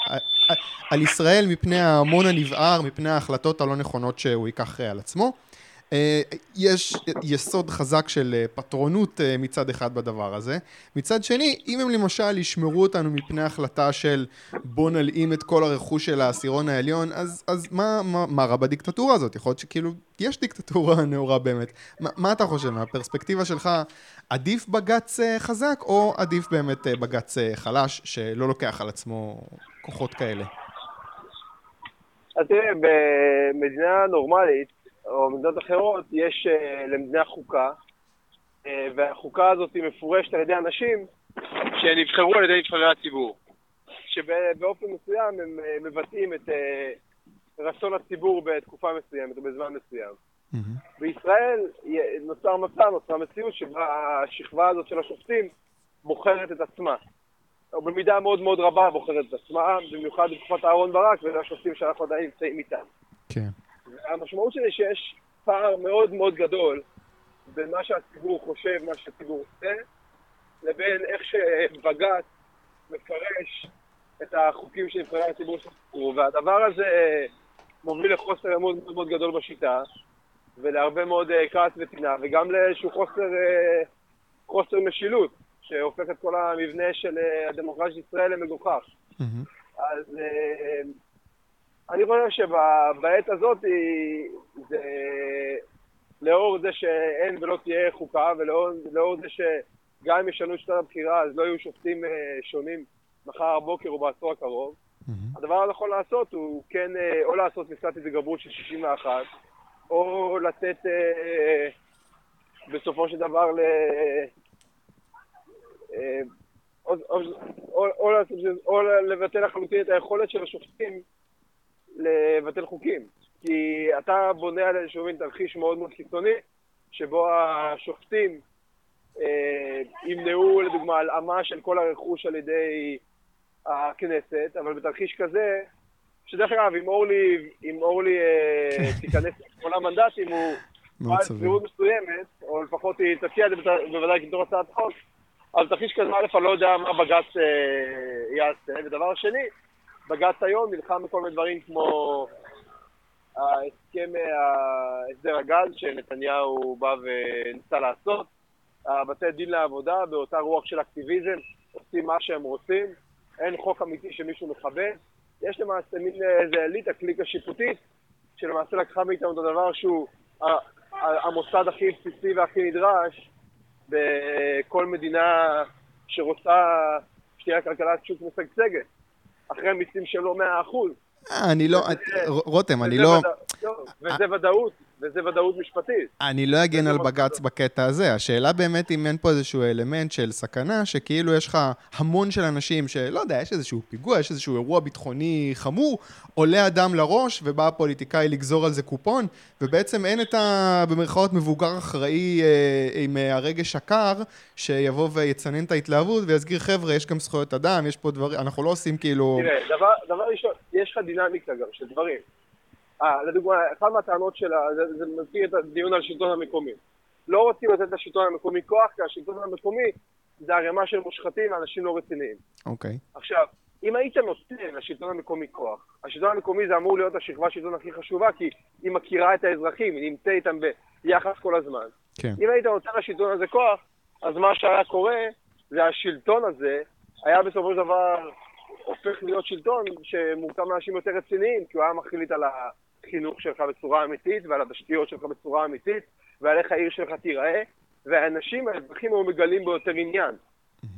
על ישראל מפני ההמון הנבער, מפני ההחלטות הלא נכונות שהוא ייקח על עצמו. אה, יש יסוד חזק של אה, פטרונות אה, מצד אחד בדבר הזה. מצד שני, אם הם למשל ישמרו אותנו מפני החלטה של בוא נלאים את כל הרכוש של העשירון העליון, אז, אז מה, מה, מה רע בדיקטטורה הזאת? יכול להיות שכאילו יש דיקטטורה נאורה באמת. מה, מה אתה חושב? מהפרספקטיבה שלך, עדיף בג"ץ חזק או עדיף באמת בג"ץ חלש שלא לוקח על עצמו כוחות כאלה? אז תראה, במדינה נורמלית או במדינות אחרות, יש uh, למדינה חוקה, uh, והחוקה הזאת היא מפורשת על ידי אנשים שנבחרו על ידי נבחרי הציבור, שבאופן מסוים הם uh, מבטאים את uh, רצון הציבור בתקופה מסוימת או בזמן מסוים. Mm-hmm. בישראל נוצר מצב, נוצרה מציאות שבה השכבה הזאת של השופטים בוחרת את עצמה. או במידה מאוד מאוד רבה בוחרת את עצמה, במיוחד בתקופת אהרן ברק ואלה השופטים שאנחנו עדיין נמצאים איתם. כן. המשמעות של זה שיש פער מאוד מאוד גדול בין מה שהציבור חושב, מה שהציבור עושה, לבין איך שבג"ץ מפרש את החוקים של נבחרי הציבור שחקרו, והדבר הזה מוביל לחוסר אמון מאוד מאוד גדול בשיטה, ולהרבה מאוד אה, כעס וטינה, וגם לאיזשהו חוסר, אה, חוסר משילות, שהופך את כל המבנה של אה, הדמוקרטיה של ישראל למגוחך. Mm-hmm. אז אני חושב שבעת הזאת זה לאור זה שאין ולא תהיה חוקה, ולאור זה שגם אם ישנו את שיטת הבחירה אז לא יהיו שופטים אה, שונים מחר בבוקר או בעשור הקרוב, mm-hmm. הדבר הנכון לעשות הוא כן אה, או לעשות פסקת התגברות של 61, או לתת אה, בסופו של דבר ל... או, או, או, או, או לבטל לחלוטין את היכולת של השופטים לבטל חוקים. כי אתה בונה על איזשהו מין תרחיש מאוד מאוד קיצוני, שבו השופטים אה, ימנעו לדוגמה הלאמה של כל הרכוש על ידי הכנסת, אבל בתרחיש כזה, שדרך אגב, אם אורלי, אם אורלי אה, כן. תיכנס לשמונה מנדטים, הוא בעל סבירות מסוימת, או לפחות היא תציע את זה בוודאי כתור הצעת חוק, אז תרחיש כזה, א', אני לא יודע מה בג"ץ אה, יעשה, ודבר שני, בג"ץ היום נלחם בכל מיני דברים כמו ההסכם, הסדר הגז שנתניהו בא וניסה לעשות, בתי דין לעבודה באותה רוח של אקטיביזם, עושים מה שהם רוצים, אין חוק אמיתי שמישהו מכבד, יש למעשה מין איזה אליטה, קליקה שיפוטית, שלמעשה לקחה מאיתנו את הדבר שהוא המוסד הכי בסיסי והכי נדרש בכל מדינה שרוצה שתהיה כלכלת שוק משגשגת. אחרי מיסים שלו 100%. אה, אני לא, רותם, אני לא... וזה ודאות, וזה ודאות משפטית. אני לא אגן על בג"ץ בקטע הזה. השאלה באמת אם אין פה איזשהו אלמנט של סכנה, שכאילו יש לך המון של אנשים שלא יודע, יש איזשהו פיגוע, יש איזשהו אירוע ביטחוני חמור, עולה אדם לראש ובא הפוליטיקאי לגזור על זה קופון, ובעצם אין את ה... במרכאות מבוגר אחראי אה, עם אה, הרגש הקר, שיבוא ויצנן את ההתלהבות ויסגיר חבר'ה, יש גם זכויות אדם, יש פה דברים, אנחנו לא עושים כאילו... תראה, דבר, דבר ראשון, יש לך דינמיקה גם של דברים. אה, לדוגמה, אחת מהטענות שלה, זה, זה מזכיר את הדיון על השלטון המקומי. לא רוצים לתת לשלטון המקומי כוח, כי השלטון המקומי זה ערימה של מושחתים ואנשים לא רציניים. אוקיי. Okay. עכשיו, אם היית נותן לשלטון המקומי כוח, השלטון המקומי זה אמור להיות השכבה השלטון הכי חשובה, כי היא מכירה את האזרחים, היא נמצאת איתם ביחס כל הזמן. כן. אם היית נותן לשלטון הזה כוח, אז מה שהיה קורה, זה השלטון הזה היה בסופו של דבר הופך להיות שלטון שמורכב מאנשים יותר רציניים, כי הוא היה מחליט על החינוך שלך בצורה אמיתית, ועל התשתיות שלך בצורה אמיתית, ועל איך העיר שלך תיראה, והאנשים, האזרחים היו מגלים ביותר עניין.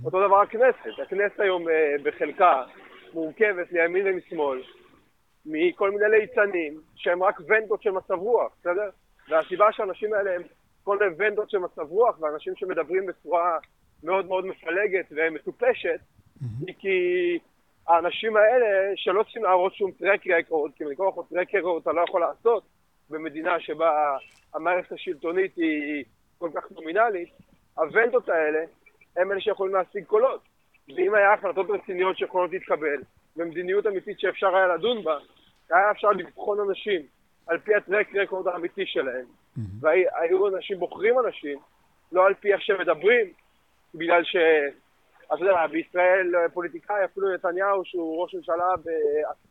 אותו דבר הכנסת, הכנסת היום אה, בחלקה מורכבת מימין ומשמאל, מכל מיני ליצנים, שהם רק ונטות של מצב רוח, בסדר? והסיבה שהאנשים האלה הם כל מיני ונדות של מצב רוח ואנשים שמדברים בצורה מאוד מאוד מפלגת ומטופשת, היא כי האנשים האלה שלא צריכים להראות שום טרק רקורד, כי מכל יכול טרק רקורד אתה לא יכול לעשות במדינה שבה המערכת השלטונית היא כל כך נומינלית, הוונדות האלה הם אלה שיכולים להשיג קולות. ואם היה החלטות רציניות שיכולות להתקבל, ומדיניות אמיתית שאפשר היה לדון בה, היה אפשר לבחון אנשים על פי הטרק רקורד האמיתי שלהם, mm-hmm. והיו אנשים בוחרים אנשים, לא על פי איך שהם מדברים, בגלל ש... אתה יודע, בישראל פוליטיקאי, אפילו נתניהו, שהוא ראש ממשלה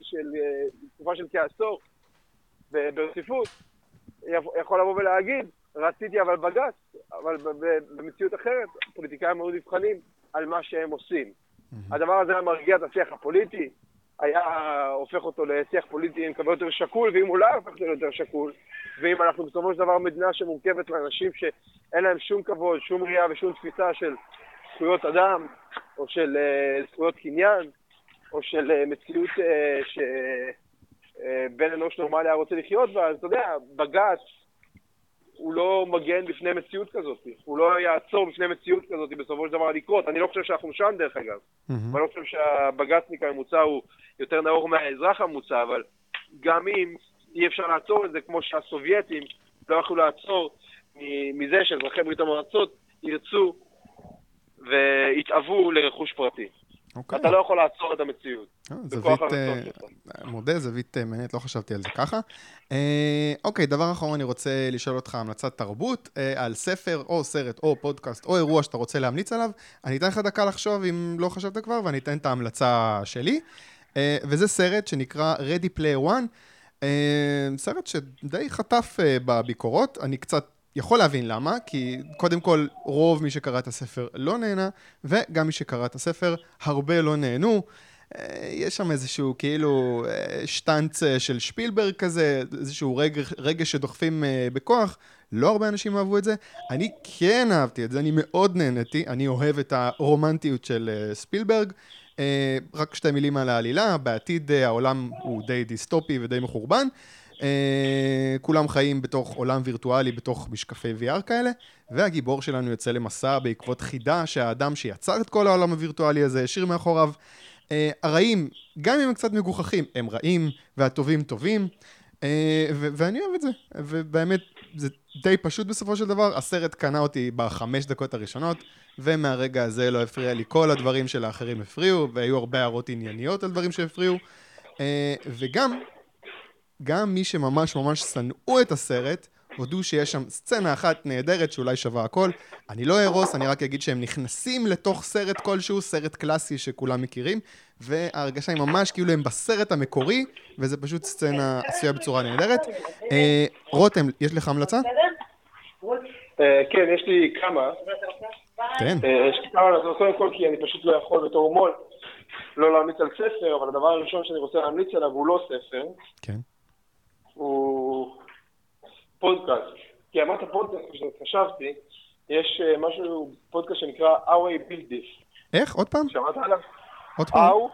של תקופה של כעשור, ברציפות, יכול לבוא ולהגיד, רציתי אבל בג"ץ, אבל במציאות אחרת, פוליטיקאים היו נבחנים על מה שהם עושים. הדבר הזה היה מרגיע את השיח הפוליטי, היה הופך אותו לשיח פוליטי, אני מקווה, יותר שקול, ואם הוא לא היה הופך אותו ליותר שקול, ואם אנחנו בסופו של דבר מדינה שמורכבת מאנשים שאין להם שום כבוד, שום ראייה ושום תפיסה של זכויות אדם, או של uh, זכויות קניין, או של uh, מציאות uh, שבן אנוש נורמלי היה רוצה לחיות בה, אז אתה יודע, בג"ץ הוא לא מגן בפני מציאות כזאת, הוא לא יעצור בפני מציאות כזאת בסופו של דבר לקרות. אני לא חושב שאנחנו שם דרך אגב, mm-hmm. ואני לא חושב שהבג"צניק הממוצע הוא יותר נאור מהאזרח הממוצע, אבל גם אם אי אפשר לעצור את זה כמו שהסובייטים לא יכלו לעצור מזה שאזרחי ברית המועצות ירצו ויתאוו לרכוש פרטי. אוקיי. אתה לא יכול לעצור את המציאות. אה, זווית, אה, מודה, זווית אה, מעניינת, לא חשבתי על זה ככה. אוקיי, דבר אחרון, אני רוצה לשאול אותך המלצת תרבות על ספר או סרט או פודקאסט או אירוע שאתה רוצה להמליץ עליו. אני אתן לך דקה לחשוב אם לא חשבת כבר, ואני אתן את ההמלצה שלי. וזה סרט שנקרא Ready Player One. סרט שדי חטף בביקורות, אני קצת יכול להבין למה, כי קודם כל רוב מי שקרא את הספר לא נהנה, וגם מי שקרא את הספר הרבה לא נהנו. אה, יש שם איזשהו כאילו אה, שטנץ אה, של שפילברג כזה, איזשהו רגש, רגש שדוחפים בכוח. לא הרבה אנשים אהבו את זה. אני כן אהבתי את זה, אני מאוד נהניתי, אני אוהב את הרומנטיות של ספילברג. רק שתי מילים על העלילה, בעתיד העולם הוא די דיסטופי ודי מחורבן. אה, כולם חיים בתוך עולם וירטואלי, בתוך משקפי VR כאלה, והגיבור שלנו יוצא למסע בעקבות חידה שהאדם שיצר את כל העולם הווירטואלי הזה השאיר מאחוריו. אה, הרעים, גם אם הם קצת מגוחכים, הם רעים, והטובים טובים, אה, ו- ואני אוהב את זה, ובאמת, זה די פשוט בסופו של דבר, הסרט קנה אותי בחמש דקות הראשונות, ומהרגע הזה לא הפריע לי. כל הדברים שלאחרים הפריעו, והיו הרבה הערות ענייניות על דברים שהפריעו, וגם, גם מי שממש ממש שנאו את הסרט, הודו שיש שם סצנה אחת נהדרת שאולי שווה הכל. אני לא ארוס, אני רק אגיד שהם נכנסים לתוך סרט כלשהו, סרט קלאסי שכולם מכירים, וההרגשה היא ממש כאילו הם בסרט המקורי, וזה פשוט סצנה עשויה בצורה נהדרת. אה, רותם, יש לך המלצה? אה, כן, יש לי כמה. כן. אה, יש לי כמה, קודם כל כי אני פשוט לא יכול בתור מול לא להמליץ על ספר, אבל הדבר הראשון שאני רוצה להמליץ עליו הוא לא ספר. כן. הוא פודקאסט. כי אמרת פודקאסט, כשחשבתי, יש אה, משהו, פודקאסט שנקרא How I Built This. איך? עוד פעם? שמעת עליו? עוד פעם? How,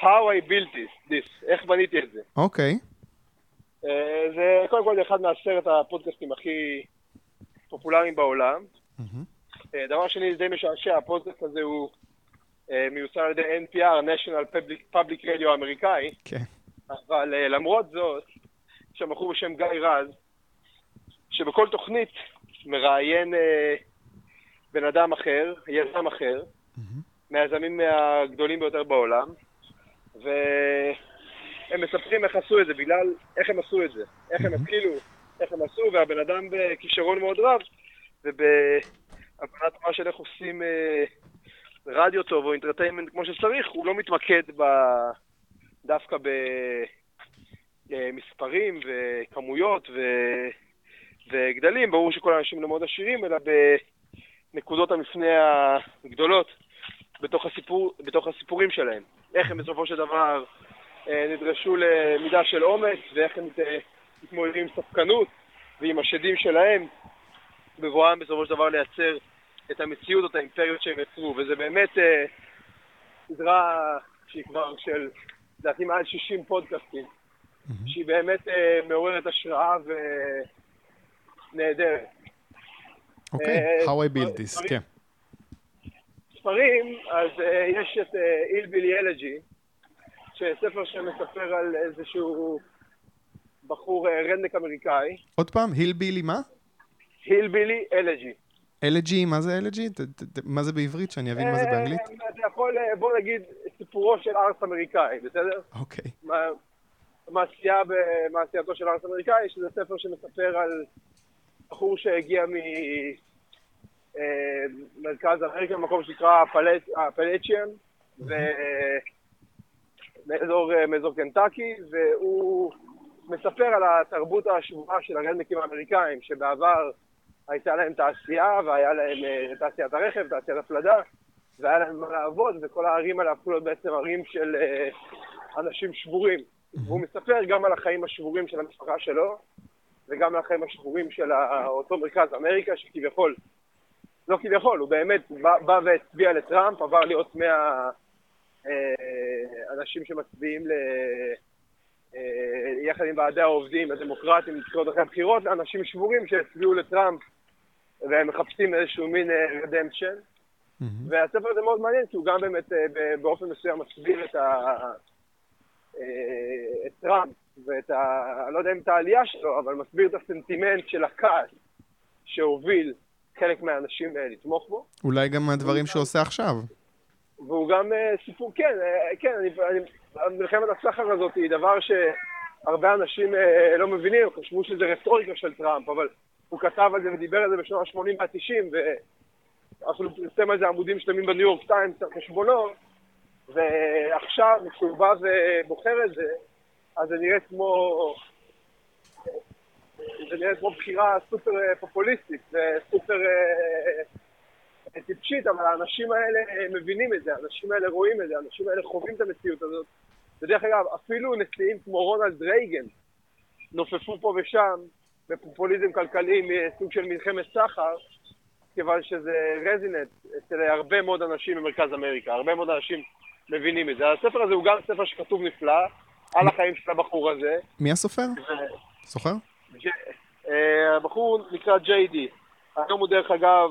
how I Built This, this, איך בניתי את זה. אוקיי. Uh, זה קודם כל אחד מעשרת הפודקאסטים הכי פופולריים בעולם. Mm-hmm. Uh, דבר שני, זה די משעשע, הפודקאסט הזה הוא מיוצר על ידי NPR, national Public, Public Radio האמריקאי. כן. אבל למרות זאת, שם בחור בשם גיא רז, שבכל תוכנית מראיין אה, בן אדם אחר, יזם אחר, mm-hmm. מהיזמים הגדולים ביותר בעולם, והם מספרים איך עשו את זה, בגלל איך הם עשו את זה, איך mm-hmm. הם התחילו, איך הם עשו, והבן אדם בכישרון מאוד רב, ובהבנת מה של איך עושים אה, רדיו טוב או אינטרטיימנט כמו שצריך, הוא לא מתמקד ב... דווקא ב... אה, מספרים וכמויות ו... וגדלים, ברור שכל האנשים לא מאוד עשירים, אלא בנקודות המפנה הגדולות בתוך, הסיפור, בתוך הסיפורים שלהם. איך הם בסופו של דבר אה, נדרשו למידה של אומץ, ואיך הם מתמודדים עם ספקנות ועם השדים שלהם, בבואם בסופו של דבר לייצר את המציאות, או את האימפריות שהם יצרו. וזה באמת אה, סדרה שהיא כבר של, לדעתי, מעל 60 פודקאסטים. שהיא באמת uh, מעוררת השראה ונהדרת. אוקיי, אה, How I Built This, כן. ספרים, אז אה, יש את אילבילי אלג'י, שספר שמספר על איזשהו בחור אה, רדנק אמריקאי, עוד פעם, הילבילי מה? הילבילי אלג'י. אלג'י, מה זה אלג'י? מה זה בעברית? שאני אבין מה זה באנגלית? אה, אתה יכול, אה, בוא נגיד, סיפורו של ארס אמריקאי, בסדר? אוקיי. ב- מעשייתו של ארס אמריקאי, שזה ספר שמספר על בחור שהגיע ממרכז אמריקה, במקום שנקרא הפלצ'יאן, ו- מאזור, אה, מאזור קנטקי, והוא מספר על התרבות השבועה של הרדניקים האמריקאים, שבעבר הייתה להם תעשייה, והיה להם אה, תעשיית הרכב, תעשיית הפלדה, והיה להם מה לעבוד, וכל הערים האלה הפכו להיות בעצם ערים של אה, אנשים שבורים. והוא מספר גם על החיים השבורים של המשפחה שלו, וגם על החיים השבורים של אותו מרכז אמריקה, שכביכול, לא כביכול, הוא באמת בא, בא והצביע לטראמפ, עבר להיות מהאנשים שמצביעים ל... אה, יחד עם ועדי העובדים, הדמוקרטים, לבחירות אחרי הבחירות, לאנשים שבורים שהצביעו לטראמפ והם מחפשים איזשהו מין redemption. מהמם. והספר הזה מאוד מעניין, כי הוא גם באמת אה, באופן מסוים מסביר את, ה... אה, את טראמפ ואת ה... אני לא יודע אם את העלייה שלו, אבל מסביר את הסנטימנט של הכעס שהוביל חלק מהאנשים אה, לתמוך בו. אולי גם מהדברים שהוא עושה עכשיו. והוא גם אה, סיפור, כן, אה, כן, אני, אני, מלחמת הסחר הזאת היא דבר שהרבה אנשים לא מבינים, חשבו שזה רטוריקה של טראמפ, אבל הוא כתב על זה ודיבר על זה בשנות ה-80 וה-90, ואפילו פרסם על זה עמודים שלמים בניו יורק טיימס על חשבונו, ועכשיו, כשהוא בא ובוחר את זה, אז זה נראה כמו... זה נראה כמו בחירה סופר אה, פופוליסטית וסופר אה, אה, טיפשית, אבל האנשים האלה מבינים את זה, האנשים האלה רואים את זה, האנשים האלה חווים את המציאות הזאת. ודרך אגב, אפילו נשיאים כמו רונלד רייגן נופפו פה ושם בפופוליזם כלכלי מסוג של מלחמת סחר, כיוון שזה רזינט אצל הרבה מאוד אנשים במרכז אמריקה, הרבה מאוד אנשים מבינים את זה. הספר הזה הוא גם ספר שכתוב נפלא, על החיים של הבחור הזה. מי הסופר? סוחר? אה, הבחור נקרא ג'יי די. היום הוא דרך אגב,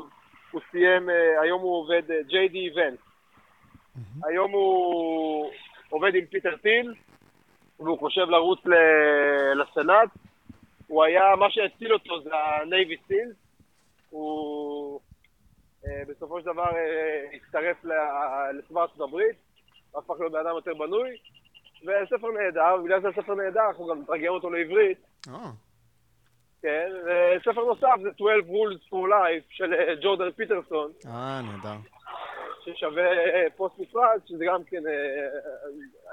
הוא סיים, אה, היום הוא עובד, ג'יי די ואנס. היום הוא עובד עם פיטר טיל, והוא חושב לרוץ לסנאט. הוא היה, מה שהציל אותו זה ה Navy SEALs. הוא אה, בסופו של דבר אה, הצטרף לצבא ארצות הברית, הפך להיות בן אדם יותר בנוי. וספר נהדר, ובגלל זה הספר נהדר, אנחנו גם נתרגם אותו לעברית. אה, כן, וספר נוסף זה 12 Rules for Life של אה, ג'ורדן פיטרסון, אה, נהדר. ששווה אה, פוסט נפרד, שזה גם כן,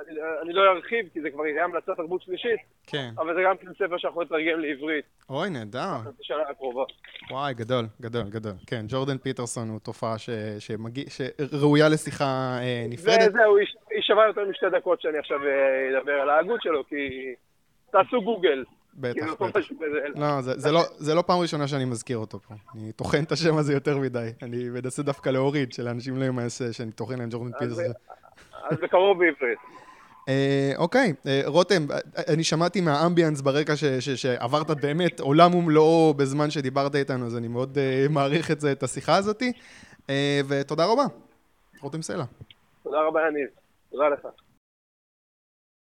אני, אני לא ארחיב כי זה כבר יהיה המלצת תרבות שלישית, כן. אבל זה גם כן ספר שאנחנו נתרגם לעברית אוי, נהדר. בשנה הקרובה. וואי, גדול, גדול, גדול. כן, ג'ורדן פיטרסון הוא תופעה ש- שמגיע- שראויה לשיחה אה, נפרדת. וזהו, היא היא שווה יותר משתי דקות שאני עכשיו אה, אדבר על ההגות שלו, כי תעשו גוגל. בטח, כאילו, בטח. לא, זה, זה, לא, זה לא פעם ראשונה שאני מזכיר אותו פה. אני טוחן את השם הזה יותר מדי. אני מנסה דווקא להוריד, שלאנשים לא יימאס אה, שאני טוחן להם ג'ורדן פיטרסון. אז בקרוב בעברית. אה, אוקיי, רותם, אני שמעתי מהאמביאנס ברקע ש, ש, שעברת באמת עולם ומלואו בזמן שדיברת איתנו, אז אני מאוד מעריך את זה, את השיחה הזאתי. ותודה רבה, רותם סלע. תודה רבה, יניב. תודה לך.